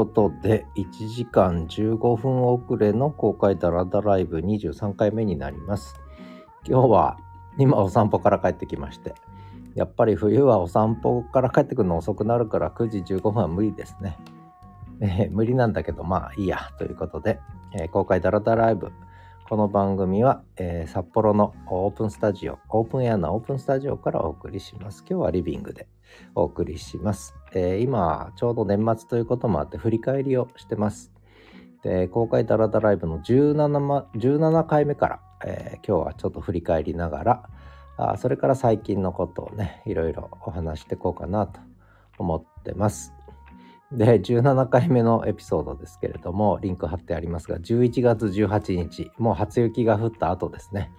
ことで、1時間15分遅れの公開ダラダライブ23回目になります。今日は今お散歩から帰ってきまして、やっぱり冬はお散歩から帰ってくるの遅くなるから9時15分は無理ですね。えー、無理なんだけどまあいいやということで、えー、公開ダラダライブこの番組は、えー、札幌のオープンスタジオオープンエアのオープンスタジオからお送りします今日はリビングでお送りします、え今ちょうど年末ということもあって振り返りをしてます。で公開ダラダライブの 17, 17回目から、え今日はちょっと振り返りながらあそれから最近のことをねいろいろお話していこうかなと思ってます。で、17回目のエピソードですけれども、リンク貼ってありますが、11月18日、もう初雪が降った後ですね、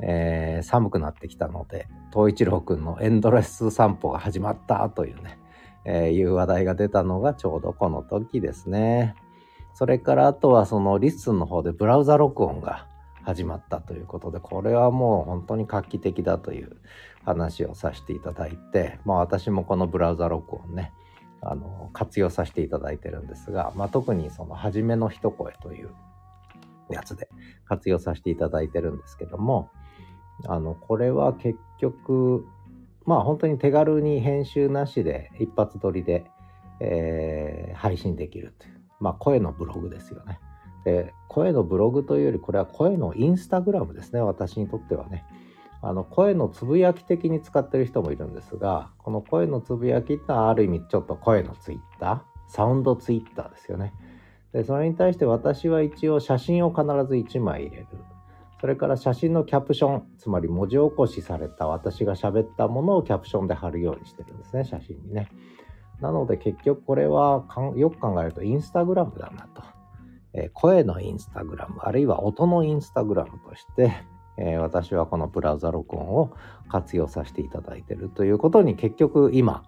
えー、寒くなってきたので、東一郎くんのエンドレス散歩が始まったというね、えー、いう話題が出たのがちょうどこの時ですね。それからあとはその LISTEN の方でブラウザ録音が始まったということで、これはもう本当に画期的だという話をさせていただいて、まあ私もこのブラウザ録音ね、あの活用させていただいてるんですが、まあ、特にその初めの一声というやつで活用させていただいてるんですけどもあのこれは結局まあ本当に手軽に編集なしで一発撮りで、えー、配信できるというまあ声のブログですよね。で声のブログというよりこれは声のインスタグラムですね私にとってはね。あの声のつぶやき的に使ってる人もいるんですがこの声のつぶやきってのはある意味ちょっと声のツイッターサウンドツイッターですよねでそれに対して私は一応写真を必ず1枚入れるそれから写真のキャプションつまり文字起こしされた私が喋ったものをキャプションで貼るようにしてるんですね写真にねなので結局これはよく考えるとインスタグラムだなと、えー、声のインスタグラムあるいは音のインスタグラムとしてえー、私はこのブラウザ録音を活用させていただいているということに結局今、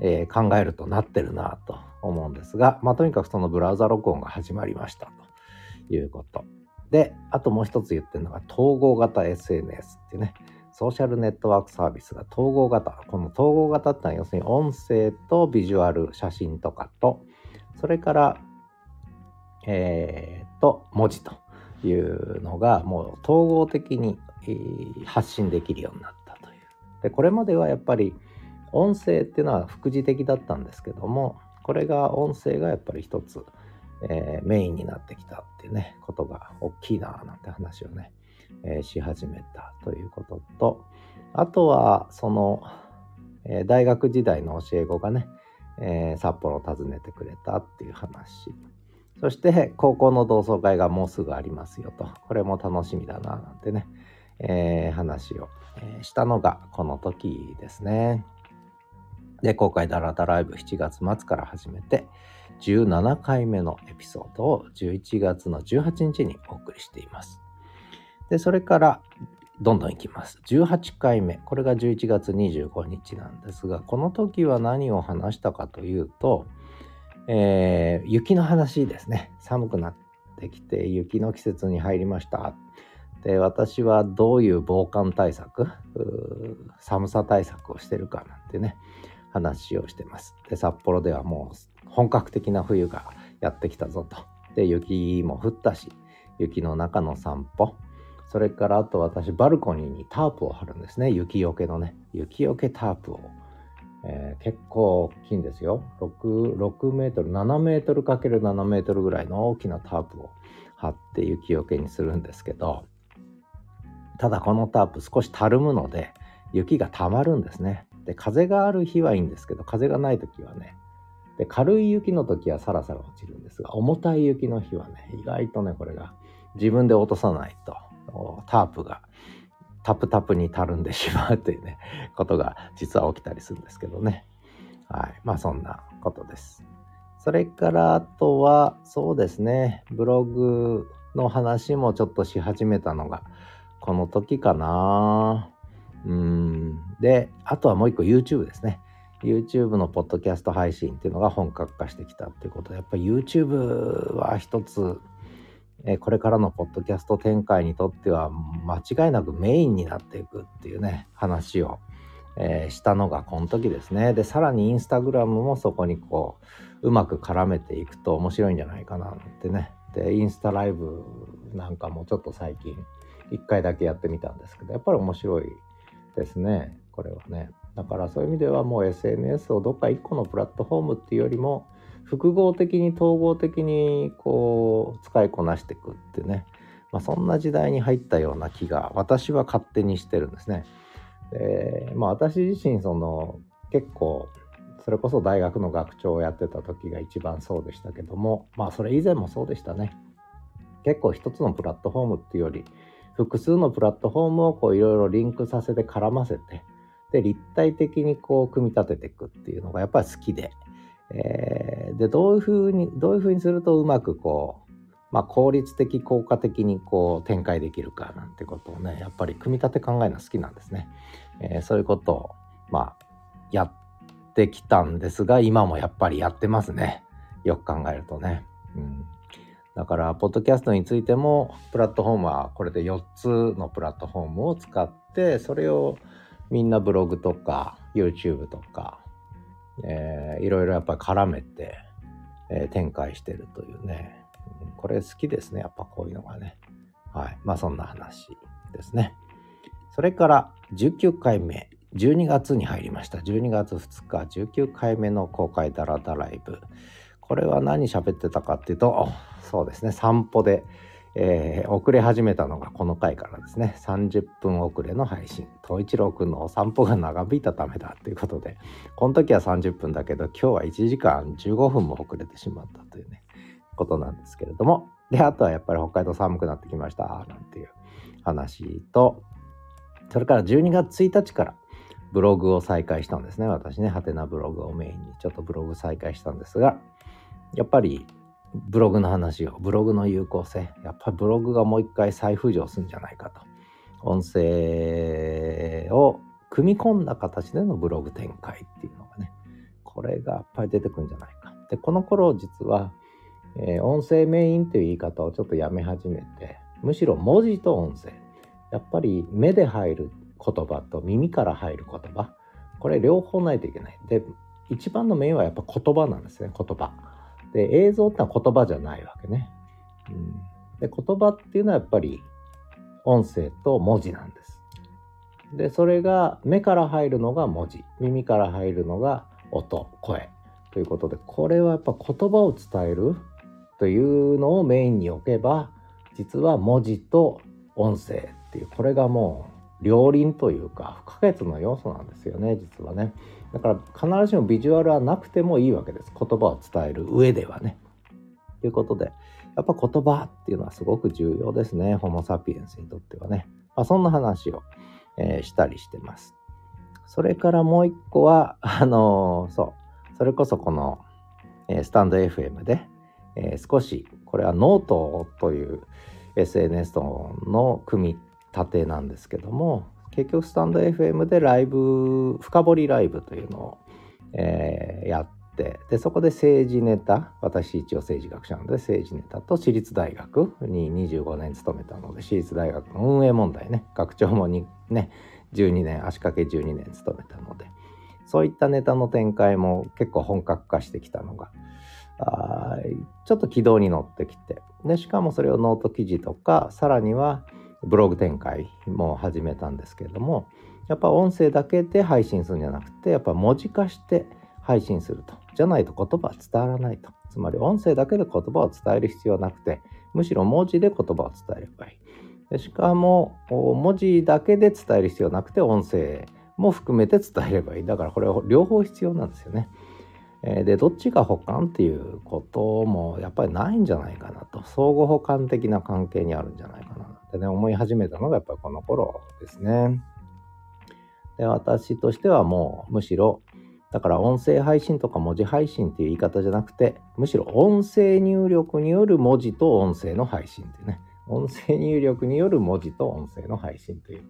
えー、考えるとなってるなと思うんですが、まあ、とにかくそのブラウザ録音が始まりましたということ。で、あともう一つ言ってるのが統合型 SNS っていうね、ソーシャルネットワークサービスが統合型。この統合型ってのは要するに音声とビジュアル、写真とかと、それから、えー、と、文字というのがもう統合的に発信できるようになったという。でこれまではやっぱり音声っていうのは副次的だったんですけどもこれが音声がやっぱり一つ、えー、メインになってきたっていうねことが大きいななんて話をね、えー、し始めたということとあとはその、えー、大学時代の教え子がね、え札幌を訪ねてくれたっていう話そして高校の同窓会がもうすぐありますよと。これも楽しみだななんてね、え、話を、したのがこの時ですね。で、公開ダラダライブ7月末から始めて、17回目のエピソードを11月の18日にお送りしています。で、それからどんどんいきます。18回目。これが11月25日なんですが、この時は何を話したかというと、えー、雪の話ですね。寒くなってきて雪の季節に入りました。で、私はどういう防寒対策、寒さ対策をしてるかなんてね、話をしてます。で、札幌ではもう本格的な冬がやってきたぞと。で、雪も降ったし、雪の中の散歩。それからあと私バルコニーにタープを張るんですね。雪よけのね。雪よけタープをえー、結構大きいんですよ 6, 6メートル7メートル ×7 メートルぐらいの大きなタープを張って雪よけにするんですけどただこのタープ少したるむので雪がたまるんですねで風がある日はいいんですけど風がない時はねで軽い雪の時はサラサラ落ちるんですが重たい雪の日はね意外とねこれが自分で落とさないとタープがタプタプにたるんでしまうというね、ことが実は起きたりするんですけどね。はい。まあそんなことです。それからあとは、そうですね、ブログの話もちょっとし始めたのが、この時かな。うん。で、あとはもう一個 YouTube ですね。YouTube のポッドキャスト配信っていうのが本格化してきたっていうことで、やっぱり YouTube は一つえこれからのポッドキャスト展開にとっては間違いなくメインになっていくっていうね話を、えー、したのがこの時ですね。で、さらにインスタグラムもそこにこう、うまく絡めていくと面白いんじゃないかなってね。で、インスタライブなんかもちょっと最近、1回だけやってみたんですけど、やっぱり面白いですね。これはね。だからそういう意味ではもう SNS をどっか1個のプラットフォームっていうよりも、複合的に統合的にこう使いこなしていくってね、まあ、そんな時代に入ったような気が私は勝手にしてるんですね。でまあ私自身その結構それこそ大学の学長をやってた時が一番そうでしたけどもまあそれ以前もそうでしたね。結構一つのプラットフォームっていうより複数のプラットフォームをいろいろリンクさせて絡ませてで立体的にこう組み立てていくっていうのがやっぱり好きで、えー、でどういうふうにどういうふうにするとうまくこうまあ、効率的効果的にこう展開できるかなんてことをねやっぱり組み立て考えるの好きなんですね。えー、そういうことをまあやってきたんですが今もやっぱりやってますねよく考えるとね。うん、だからポッドキャストについてもプラットフォームはこれで4つのプラットフォームを使ってそれをみんなブログとか YouTube とか、えー、いろいろやっぱり絡めて、えー、展開してるというねこれ好きですね。やっぱこういうのがね。はい。まあそんな話ですね。それから19回目、12月に入りました。12月2日、19回目の公開ダラダライブ。これは何喋ってたかっていうと、そうですね、散歩で、えー、遅れ始めたのがこの回からですね、30分遅れの配信。東一郎くんのお散歩が長引いたためだということで、この時は30分だけど、今日は1時間15分も遅れてしまったというね。ことなんですけれども。で、あとはやっぱり北海道寒くなってきました、なんていう話と、それから12月1日からブログを再開したんですね。私ね、ハテナブログをメインにちょっとブログ再開したんですが、やっぱりブログの話を、ブログの有効性、やっぱりブログがもう一回再浮上するんじゃないかと。音声を組み込んだ形でのブログ展開っていうのがね、これがやっぱり出てくるんじゃないか。で、この頃実はえー、音声メインという言い方をちょっとやめ始めてむしろ文字と音声。やっぱり目で入る言葉と耳から入る言葉。これ両方ないといけない。で一番のメインはやっぱ言葉なんですね言葉。で映像ってのは言葉じゃないわけね、うん、で言葉っていうのはやっぱり音声と文字なんです。でそれが目から入るのが文字。耳から入るのが音声。ということでこれはやっぱ言葉を伝えるというのをメインに置けば実は文字と音声っていうこれがもう両輪というか不可欠の要素なんですよね実はね。だから必ずしもビジュアルはなくてもいいわけです。言葉を伝える上ではね。ということでやっぱ言葉っていうのはすごく重要ですね。ホモ・サピエンスにとってはね、まあ、そんな話を、えー、したりしてます。それからもう一個はあのー、そう。それこそこの、えー、 stand FM でえー、少しこれはノートという SNS との組み立てなんですけども結局スタンド FM でライブ深掘りライブというのを、えー、やってでそこで政治ネタ私一応政治学者なので政治ネタと私立大学に25年勤めたので私立大学の運営問題ね学長もにね12年足掛け12年勤めたのでそういったネタの展開も結構本格化してきたのがあちょっと軌道に乗ってきてでしかもそれをノート記事とかさらにはブログ展開も始めたんですけれどもやっぱ音声だけで配信するんじゃなくてやっぱ文字化して配信すると。じゃないと言葉は伝わらないと。つまり音声だけで言葉を伝える必要はなくてむしろ文字で言葉を伝えればいい。でしかも文字だけで伝える必要なくて音声も含めて伝えればいい。だからこれは両方必要なんですよね。でどっちが補完っていうこともやっぱりないんじゃないかなと。相互補完的な関係にあるんじゃないかなってね思い始めたのがやっぱりこの頃ですね。で私としてはもうむしろだから音声配信とか文字配信っていう言い方じゃなくてむしろ音声入力による文字と音声の配信ってね音声入力による文字と音声の配信という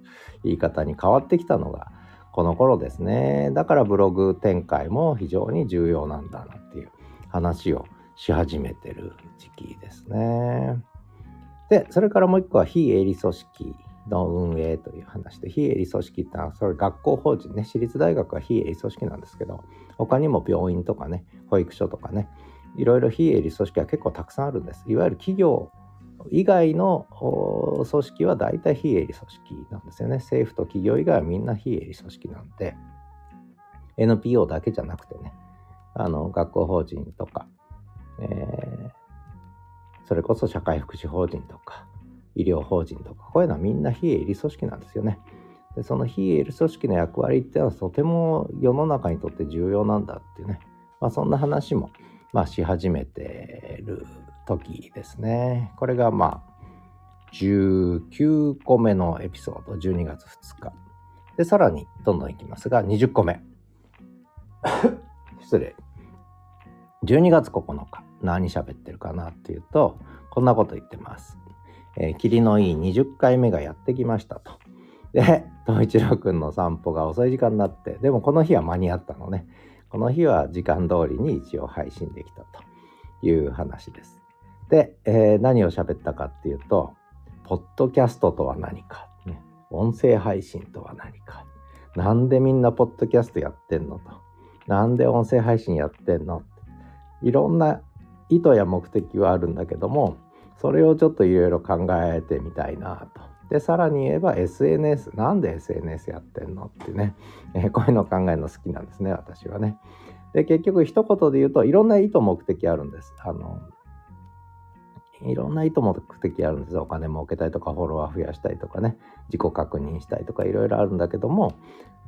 言い方に変わってきたのがこの頃ですね。だからブログ展開も非常に重要なんだなっていう話をし始めてる時期ですね。で、それからもう一個は非営利組織の運営という話で、非営利組織ってのは、それ学校法人ね、私立大学は非営利組織なんですけど、他にも病院とかね、保育所とかね、いろいろ非営利組織は結構たくさんあるんです。いわゆる企業以外の組織は大体非営利組織なんですよね。政府と企業以外はみんな非営利組織なんで、NPO だけじゃなくてね、あの学校法人とか、えー、それこそ社会福祉法人とか、医療法人とか、こういうのはみんな非営利組織なんですよね。でその非営利組織の役割っていうのはとても世の中にとって重要なんだっていうね、まあ、そんな話も、まあ、し始めてる時ですね。これがまあ19個目のエピソード、12月2日。で、さらにどんどんいきますが、20個目。失礼。12月9日、何喋ってるかなっていうと、こんなこと言ってます。えー、霧のいい20回目がやってきましたと。で、東一郎くんの散歩が遅い時間になって、でもこの日は間に合ったのね。この日は時間通りに一応配信できたという話です。で、えー、何を喋ったかっていうと、ポッドキャストとは何か、ね、音声配信とは何か、なんでみんなポッドキャストやってんのと、なんで音声配信やってんのいろんな意図や目的はあるんだけども、それをちょっといろいろ考えてみたいなと。で、さらに言えば SNS、なんで SNS やってんのってね、えー、こういうの考えるの好きなんですね、私はね。で、結局一言で言うと、いろんな意図目的あるんです。あの、いろんな意図目的あるんです。お金儲けたいとかフォロワー増やしたいとかね。自己確認したいとかいろいろあるんだけども。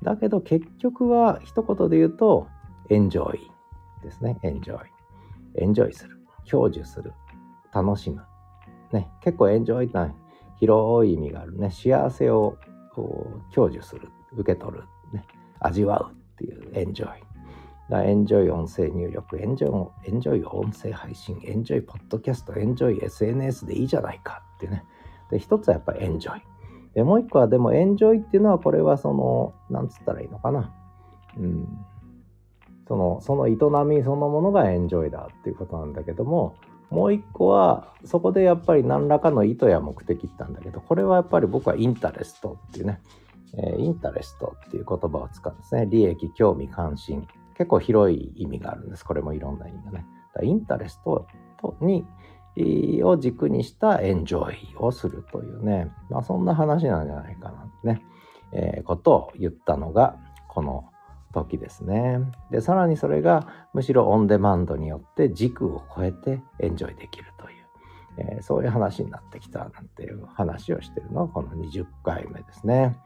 だけど結局は一言で言うとエンジョイですね。エンジョイ。エンジョイする。享受する楽しむね結構エンジョイって広い意味があるね幸せを享受する受け取る、ね、味わうっていうエンジョイエンジョイ音声入力、エンジョイエンジョイ音声配信、エンジョイポッドキャスト、エンジョイ SNS でいいじゃないかってね。で、一つはやっぱりエンジョイ。で、もう一個はでもエンジョイっていうのはこれはその、なんつったらいいのかな。うん。その、その営みそのものがエンジョイだっていうことなんだけども、もう一個はそこでやっぱり何らかの意図や目的って言ったんだけど、これはやっぱり僕は interest っていうね、えー、 interest っていう言葉を使うんですね。利益、興味、関心。結構広い意味があるんです。これもいろんな意味がね。 interest にを軸にしたエンジョイをするというね、まあ、そんな話なんじゃないかなね、えー、ことを言ったのがこの時ですね。で、さらにそれがむしろオンデマンドによって軸を超えてエンジョイできるという、えー、そういう話になってきたなんていう話をしてるのはこの20回目ですね。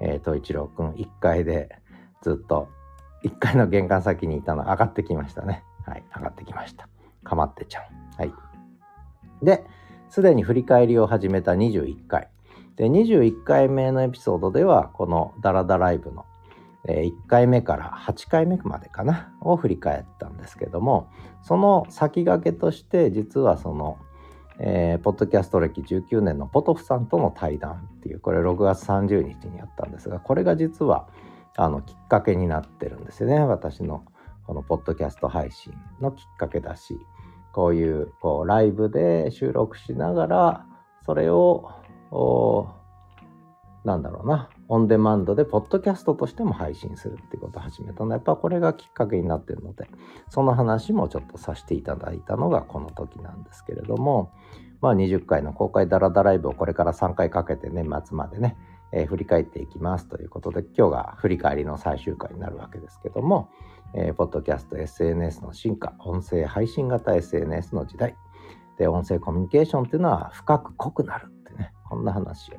えー、東一郎くん1回でずっと1階の玄関先にいたの上がってきましたね。はい、上がってきました。かまってちゃん。はい。で、すでに振り返りを始めた21回。で、21回目のエピソードでは、このダラダライブの、え、1回目から8回目までかな、を振り返ったんですけども、その先駆けとして、実はその、えー、ポッドキャスト歴19年のポトフさんとの対談っていう、これ6月30日にやったんですが、これが実は、あのきっかけになってるんですよね。私のこのポッドキャスト配信のきっかけだしこういうこうライブで収録しながらそれをなんだろうなオンデマンドでポッドキャストとしても配信するっていうことを始めたのはやっぱこれがきっかけになってるのでその話もちょっとさせていただいたのがこの時なんですけれどもまあ20回の公開ダラダライブをこれから3回かけて年末までねえー、振り返っていきますということで今日が振り返りの最終回になるわけですけども、えー、ポッドキャスト SNS の進化音声配信型 SNS の時代で音声コミュニケーションっていうのは深く濃くなるってねこんな話を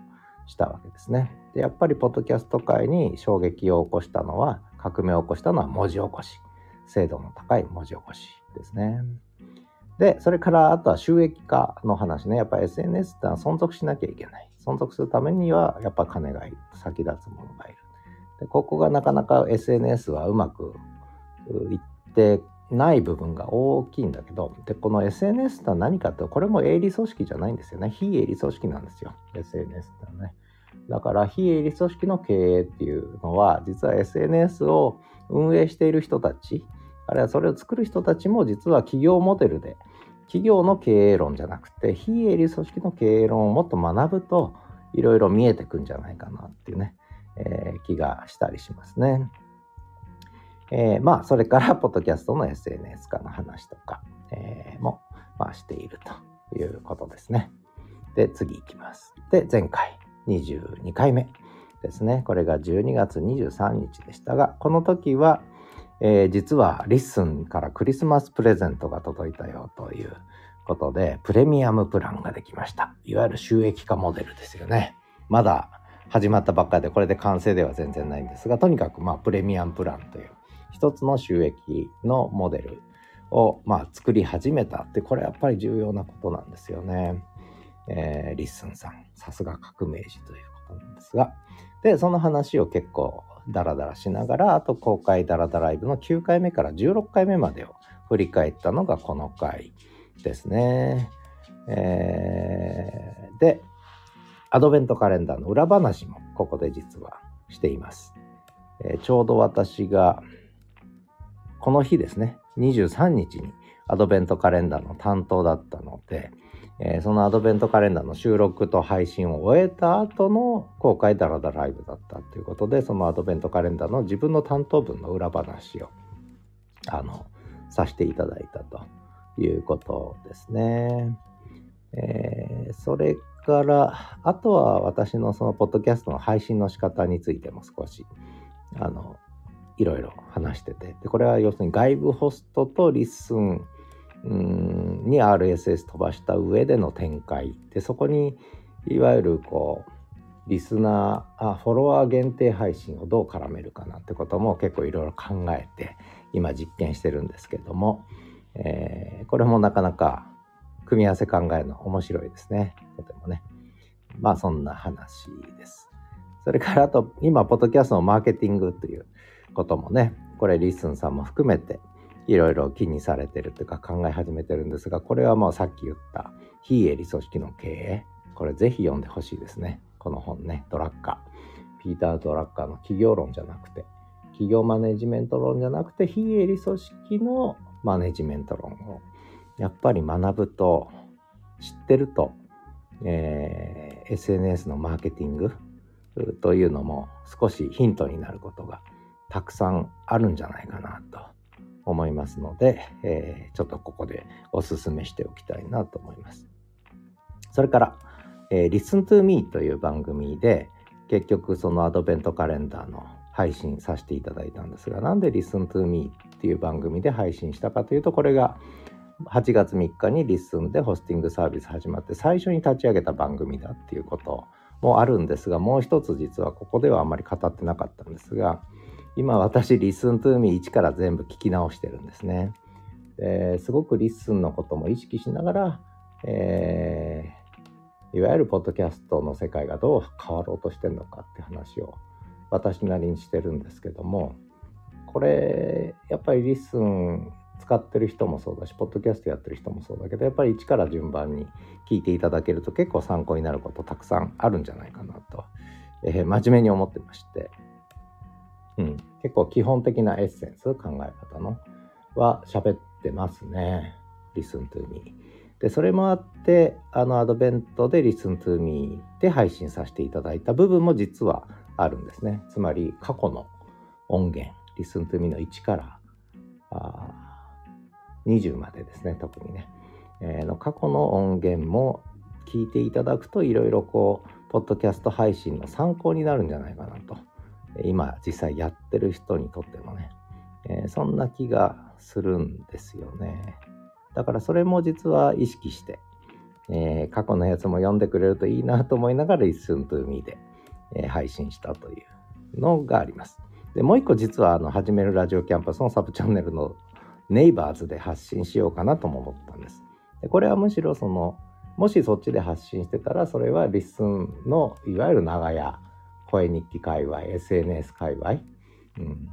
したわけですね。でやっぱりポッドキャスト界に衝撃を起こしたのは革命を起こしたのは文字起こし。精度の高い文字起こしですね。でそれからあとは収益化の話ね。やっぱ SNS ってのは存続しなきゃいけない。存続するためにはやっぱ金がいる先立つものがいる。でここがなかなか SNS はうまくいってない部分が大きいんだけどでこの SNS とは何かってこれも営利組織じゃないんですよね。非営利組織なんですよ。SNS ってのはね。だから非営利組織の経営っていうのは実は SNS を運営している人たちあるいはそれを作る人たちも実は企業モデルで企業の経営論じゃなくて非営利組織の経営論をもっと学ぶといろいろ見えてくんじゃないかなっていうね、えー、気がしたりしますね。えー、まあ、それから、ポッドキャストの SNS 化の話とか、えー、も、まあ、しているということですね。で、次いきます。で、前回、22回目ですね。これが12月23日でしたが、この時は、えー、実は LISTEN からクリスマスプレゼントが届いたよということで、プレミアムプランができました。いわゆる収益化モデルですよね。まだ始まったばっかりで、これで完成では全然ないんですが、とにかくまあプレミアムプランという一つの収益のモデルをまあ作り始めたって、これやっぱり重要なことなんですよね。えー、 LISTEN さん、さすが革命児ということなんですが、で、その話を結構ダラダラしながら、あと公開ダラダライブの9回目から16回目までを振り返ったのがこの回ですね。えー、で、アドベントカレンダーの裏話もここで実はしています。えー、ちょうど私がこの日ですね、23日にアドベントカレンダーの担当だったので、えー、そのアドベントカレンダーの収録と配信を終えた後の公開ダラダライブだったということでそのアドベントカレンダーの自分の担当分の裏話をあのさせていただいたということですね。えー、それからあとは私のそのポッドキャストの配信の仕方についても少しあのいろいろ話しててでこれは要するに外部ホストと LISTEN に RSS 飛ばした上での展開。でそこにいわゆるこうリスナーあフォロワー限定配信をどう絡めるかなってことも結構いろいろ考えて今実験してるんですけども、えー、これもなかなか組み合わせ考えるの面白いですね。とてもね。まあそんな話です。それからあと今ポッドキャストのマーケティングということもねこれリスンさんも含めていろいろ気にされてるというか考え始めてるんですが、これはもうさっき言った非営利組織の経営。これぜひ読んでほしいですね。この本ね、ドラッカー。ピーター・ドラッカーの企業論じゃなくて、企業マネジメント論じゃなくて、非営利組織のマネジメント論をやっぱり学ぶと、知ってると、えー、SNS のマーケティングというのも少しヒントになることがたくさんあるんじゃないかなと思いますので、えー、ちょっとここでお勧めしておきたいなと思います。それから、えー、Listen to Me という番組で結局そのアドベントカレンダーの配信させていただいたんですがなんで Listen to Me っていう番組で配信したかというとこれが8月3日に Listen でホスティングサービス始まって最初に立ち上げた番組だっていうこともあるんですがもう一つ実はここではあまり語ってなかったんですが今私 Listen to Me 1から全部聞き直してるんですね。すごく LISTEN のことも意識しながら、えー、いわゆるポッドキャストの世界がどう変わろうとしてるのかって話を私なりにしてるんですけどもこれやっぱり LISTEN 使ってる人もそうだしポッドキャストやってる人もそうだけどやっぱり一から順番に聞いていただけると結構参考になることたくさんあるんじゃないかなと、えー、真面目に思ってましてうん、結構基本的なエッセンス、考え方のは喋ってますね。Listen to me。で、それもあって、あのアドベントで Listen to me で配信させていただいた部分も実はあるんですね。つまり過去の音源、Listen to me の1からあ20までですね、特にね。えー、の過去の音源も聞いていただくといろいろこう、ポッドキャスト配信の参考になるんじゃないかなと今実際やってる人にとってもね、えー、そんな気がするんですよね。だからそれも実は意識して、えー、過去のやつも読んでくれるといいなと思いながら Listen to Me で、えー、配信したというのがあります。で、もう一個実はあの始めるラジオキャンパスのサブチャンネルのネイバーズで発信しようかなとも思ったんです。でこれはむしろそのもしそっちで発信してたらそれは LISTEN のいわゆる長屋声日記界隈、SNS 界隈、うん、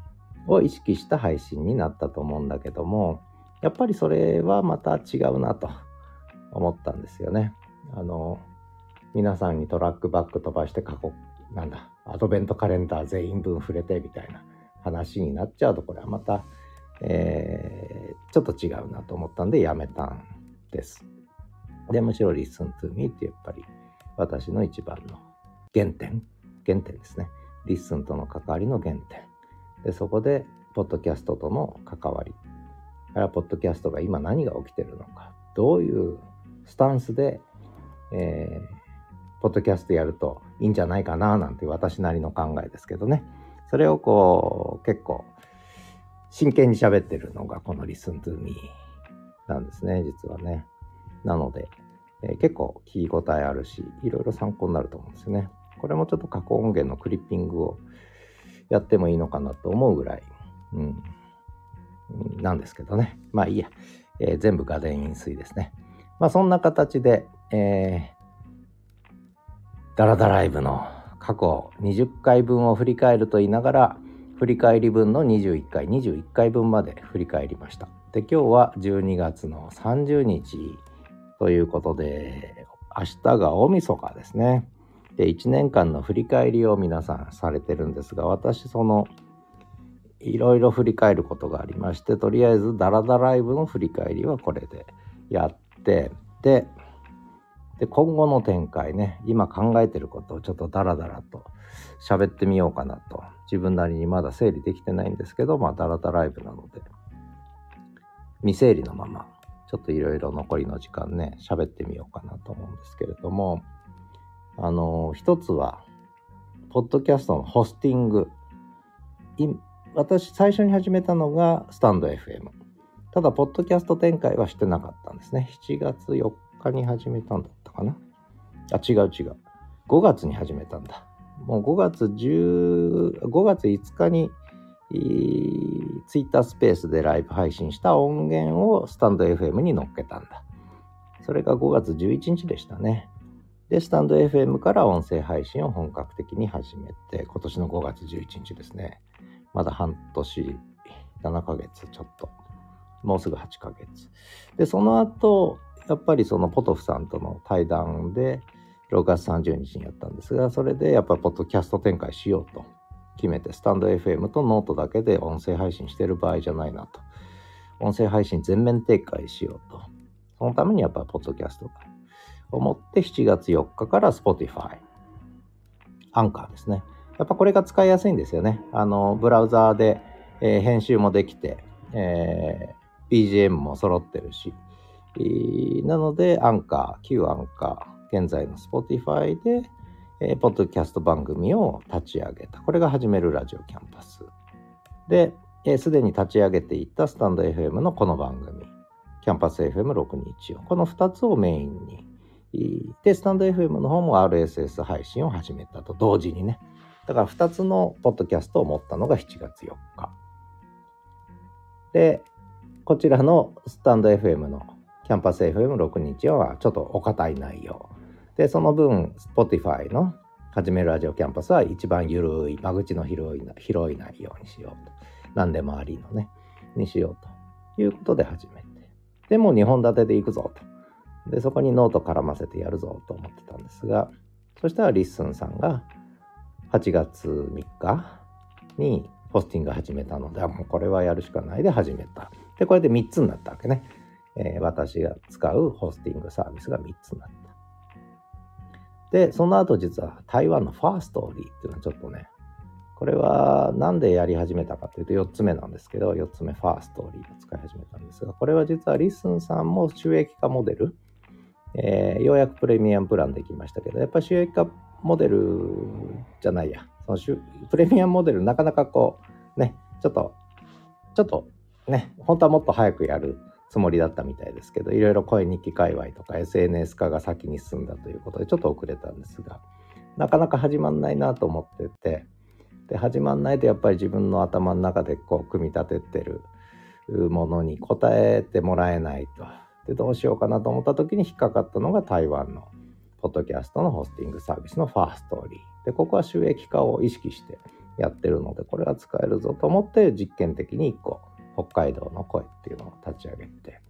を意識した配信になったと思うんだけども、やっぱりそれはまた違うなと思ったんですよね。あの、皆さんにトラックバック飛ばして過去、なんだ、アドベントカレンダー全員分触れてみたいな話になっちゃうと、これはまた、えー、ちょっと違うなと思ったんでやめたんです。で、むしろ Listen to me ってやっぱり私の一番の原点原点ですね。 LISTEN との関わりの原点。でそこでポッドキャストとの関わり。あるいはポッドキャストが今何が起きてるのか。どういうスタンスで、えー、ポッドキャストやるといいんじゃないかななんて私なりの考えですけどね。それをこう結構真剣に喋ってるのがこの Listen to Me なんですね実はね。なので、えー、結構聞き応えあるしいろいろ参考になると思うんですよね。これもちょっと過去音源のクリッピングをやってもいいのかなと思うぐらい、うん、なんですけどね。まあいいや。えー、全部画電飲水ですね。まあそんな形で、えー、ダラダライブの過去20回分を振り返ると言いながら、振り返り分の21回、21回分まで振り返りました。で、今日は12月の30日ということで、明日が大晦日ですね。で、1年間の振り返りを皆さんされてるんですが、私、その、いろいろ振り返ることがありまして、とりあえずダラダライブの振り返りはこれでやって、で、で今後の展開ね、今考えてることをちょっとダラダラと喋ってみようかなと。自分なりにまだ整理できてないんですけど、まあダラダライブなので、未整理のまま、ちょっといろいろ残りの時間ね、喋ってみようかなと思うんですけれども、あの、一つは、ポッドキャストのホスティング。私、最初に始めたのがスタンド FM。ただ、ポッドキャスト展開はしてなかったんですね。7月4日に始めたんだったかな。あ、違う違う。5月に始めたんだ。もう5月10、5月5日に、ツイッタースペースでライブ配信した音源をスタンド FM に乗っけたんだ。それが5月11日でしたね。で、スタンド FM から音声配信を本格的に始めて、今年の5月11日ですね。まだ半年、7ヶ月ちょっと。もうすぐ8ヶ月。で、その後、やっぱりそのポトフさんとの対談で、6月30日にやったんですが、それでやっぱりポッドキャスト展開しようと決めて、スタンド FM とノートだけで音声配信してる場合じゃないなと。音声配信全面展開しようと。そのためにやっぱりポッドキャストが思って7月4日から Spotify、アンカーですね。やっぱこれが使いやすいんですよね。あの、ブラウザーで、えー、編集もできて、えー、BGM も揃ってるし、なので、アンカー、旧アンカー、現在の Spotify で、えー、ポッドキャスト番組を立ち上げた。これが始めるラジオキャンパス。で、す、で、に立ち上げていたスタンド FM のこの番組、キャンパス FM624。この2つをメインにで、 stand.fm の方も RSS 配信を始めたと同時にね。だから2つのポッドキャストを持ったのが7月4日。で、こちらのスタンド FM のキャンパス FM6 日はちょっとお堅い内容。で、その分、Spotify の始めるラジオキャンパスは一番緩い、間口の広い広い内容にしようと。何でもありのね、にしようということで始めて。でも2本立てでいくぞと。で、そこにノート絡ませてやるぞと思ってたんですが、そしたら LISTEN さんが8月3日にホスティング始めたので、もうこれはやるしかないで始めた。で、これで3つになったわけね。えー、私が使うホスティングサービスが3つになった。で、その後実は台湾の Firstory っていうのはちょっとね、これはなんでやり始めたかというと4つ目なんですけど、4つ目 Firstory を使い始めたんですが、これは実は LISTEN さんも収益化モデル、えー、ようやくプレミアムプランできましたけど、やっぱり収益化モデルじゃないや、そのプレミアムモデルなかなかこう、ね、ちょっと、ちょっとね、本当はもっと早くやるつもりだったみたいですけど、いろいろ声日記界隈とか SNS 化が先に進んだということで、ちょっと遅れたんですが、なかなか始まんないなと思ってて、で、始まんないとやっぱり自分の頭の中でこう組み立ててるものに答えてもらえないと。で、どうしようかなと思った時に引っかかったのが台湾のポッドキャストのホスティングサービスのファーストーリー。で、ここは収益化を意識してやってるので、これは使えるぞと思って実験的に1個、北海道の声っていうのを立ち上げて。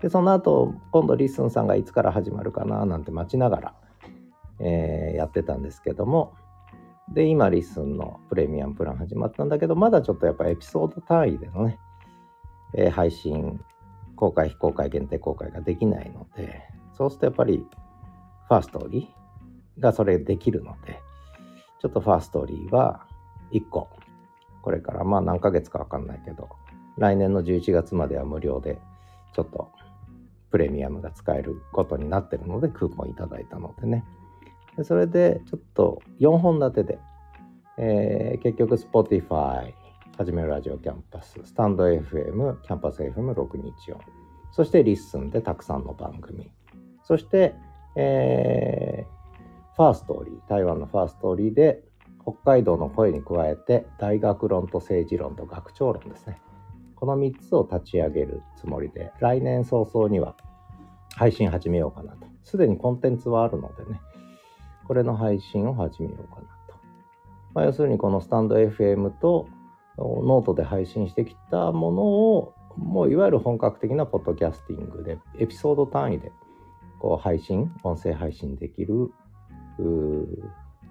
で、その後、今度 LISTEN さんがいつから始まるかななんて待ちながら、えー、やってたんですけども、で、今、 LISTEN のプレミアムプラン始まったんだけど、まだちょっとやっぱエピソード単位でのね、え、配信公開非公開限定公開ができないのでそうするとやっぱり Firstory がそれできるので、ちょっと Firstory は1個、これからまあ何ヶ月かわかんないけど、来年の11月までは無料で、ちょっとプレミアムが使えることになってるので、クーポンいただいたのでね。でそれでちょっと4本立てで、えー、結局 Spotify、はじめるラジオキャンパス、スタンド FM、キャンパス FM624、そして LISTEN でたくさんの番組、そして、えー、 Firstory、台湾の Firstory で北海道の声に加えて大学論と政治論と学長論ですね。この3つを立ち上げるつもりで、来年早々には配信始めようかなと。すでにコンテンツはあるのでね、これの配信を始めようかなと。まあ、要するにこのスタンド FM とノートで配信してきたものを、もういわゆる本格的なポッドキャスティングで、エピソード単位でこう配信、音声配信できるフ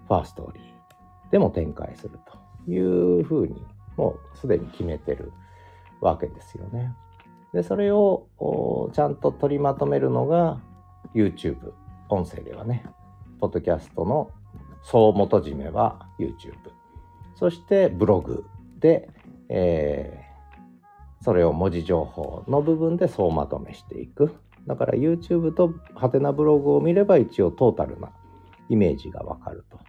ァーストーリーでも展開するというふうに、もうすでに決めてるわけですよね。で、それをちゃんと取りまとめるのが YouTube、音声ではね、ポッドキャストの総元締めは YouTube。そしてブログで、えー、それを文字情報の部分で総まとめしていく。だから YouTube とハテナブログを見れば一応トータルなイメージがわかると。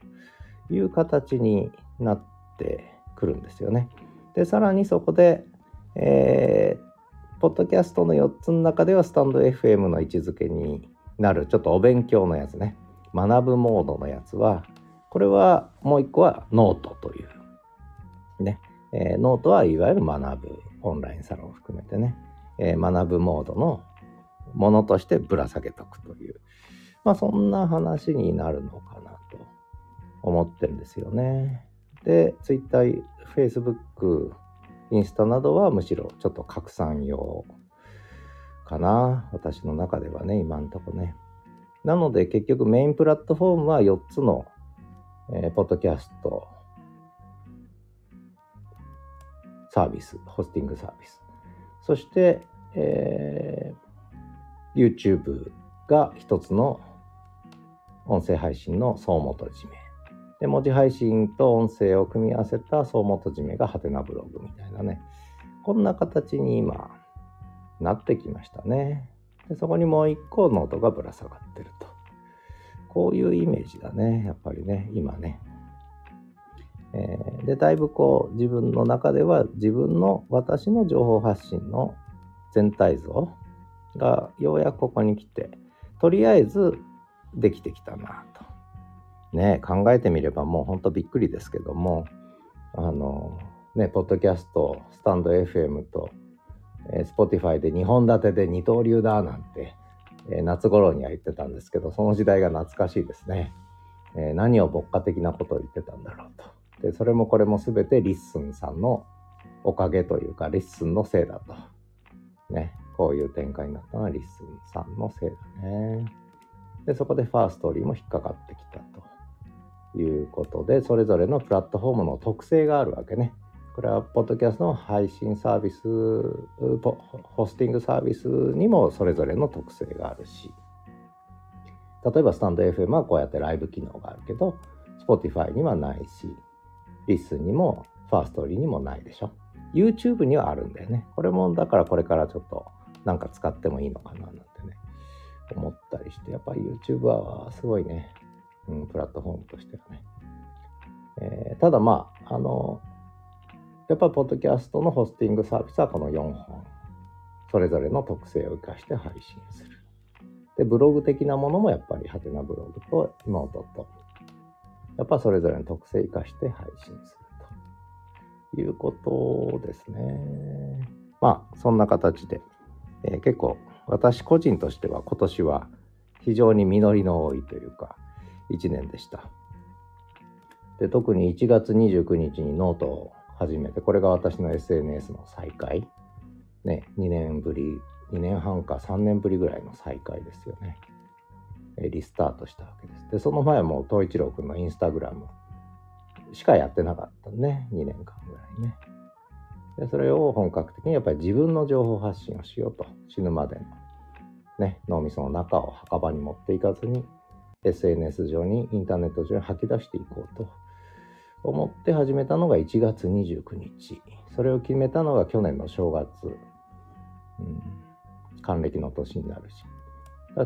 いう形になってくるんですよね。で、さらにそこでえー、ポッドキャストの4つの中ではスタンド FM の位置づけになる。ちょっとお勉強のやつね。学ぶモードのやつはこれはもう一個はノートという。ね、えー、ノートはいわゆる学ぶオンラインサロンを含めてね、えー、学ぶモードのものとしてぶら下げとくというまあそんな話になるのかなと思ってるんですよねで Twitter、Facebook インスタなどはむしろちょっと拡散用かな。私の中ではね、今んとこね。なので結局メインプラットフォームは4つの、えー、ポッドキャストサービス、ホスティングサービス。そして、えー、YouTube が一つの音声配信の総元締め。で、文字配信と音声を組み合わせた総元締めがハテナブログみたいなね。こんな形に今、なってきましたね。でそこにもう一個ノートがぶら下がってると。こういうイメージだね。やっぱりね、今ね。えー、で、だいぶこう、自分の中では自分の私の情報発信の全体像がようやくここに来て、とりあえずできてきたなと。ね、考えてみればもうほんとびっくりですけども、あの、ね、ポッドキャスト、スタンド FM と、えー、Spotify で2本立てで二刀流だなんて、えー、夏頃には言ってたんですけど、その時代が懐かしいですね。えー、何を牧歌的なことを言ってたんだろうと。で、それもこれも全て LISTEN さんのおかげというか、 LISTEN のせいだと。ね、こういう展開になったのは LISTEN さんのせいだね。で、そこで Firstory も引っかかってきたと。いうことで、それぞれのプラットフォームの特性があるわけね。これは、ポッドキャストの配信サービス、ホスティングサービスにもそれぞれの特性があるし、例えばスタンド FM はこうやってライブ機能があるけど、Spotify にはないし、リスにもファーストリーにもないでしょ。YouTube にはあるんだよね。これもだからこれからちょっとなんか使ってもいいのかななんてね、思ったりして、やっぱり YouTube はすごいね、うん、プラットフォームとしてはね。えー、ただまあ、あの、やっぱポッドキャストのホスティングサービスはこの4本。それぞれの特性を生かして配信する。で、ブログ的なものもやっぱりはてなブログとノートと、やっぱそれぞれの特性を生かして配信するということですね。まあ、そんな形で、えー、結構私個人としては今年は非常に実りの多いというか、1年でした。で、特に1月29日にノートを始めて、これが私の SNS の再開。ね、2年ぶり、2年半か3年ぶりぐらいの再開ですよね。リスタートしたわけです。で、その前も東一郎くんのインスタグラムしかやってなかったね、2年間ぐらいね。で、それを本格的にやっぱり自分の情報発信をしようと、死ぬまでのね、脳みその中を墓場に持っていかずに、SNS 上にインターネット上に吐き出していこうと。思って始めたのが1月29日。それを決めたのが去年の正月、うん、還暦の年になるし。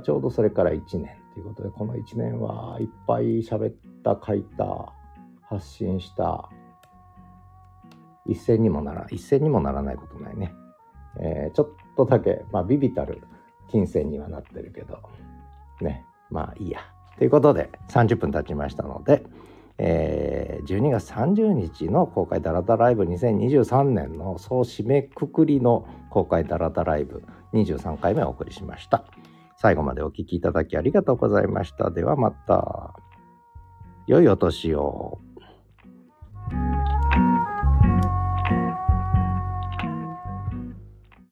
ちょうどそれから1年。いうことでこの1年はいっぱい喋った書いた発信した一銭にもなら一銭にもならないことないね、えー、ちょっとだけまあビビたる金銭にはなってるけどねまあいいやということで30分経ちましたので、えー、12月30日の公開ダラダライブ2023年の総締めくくりの公開ダラダライブ23回目お送りしました。最後までお聴きいただきありがとうございました。ではまた。良いお年を。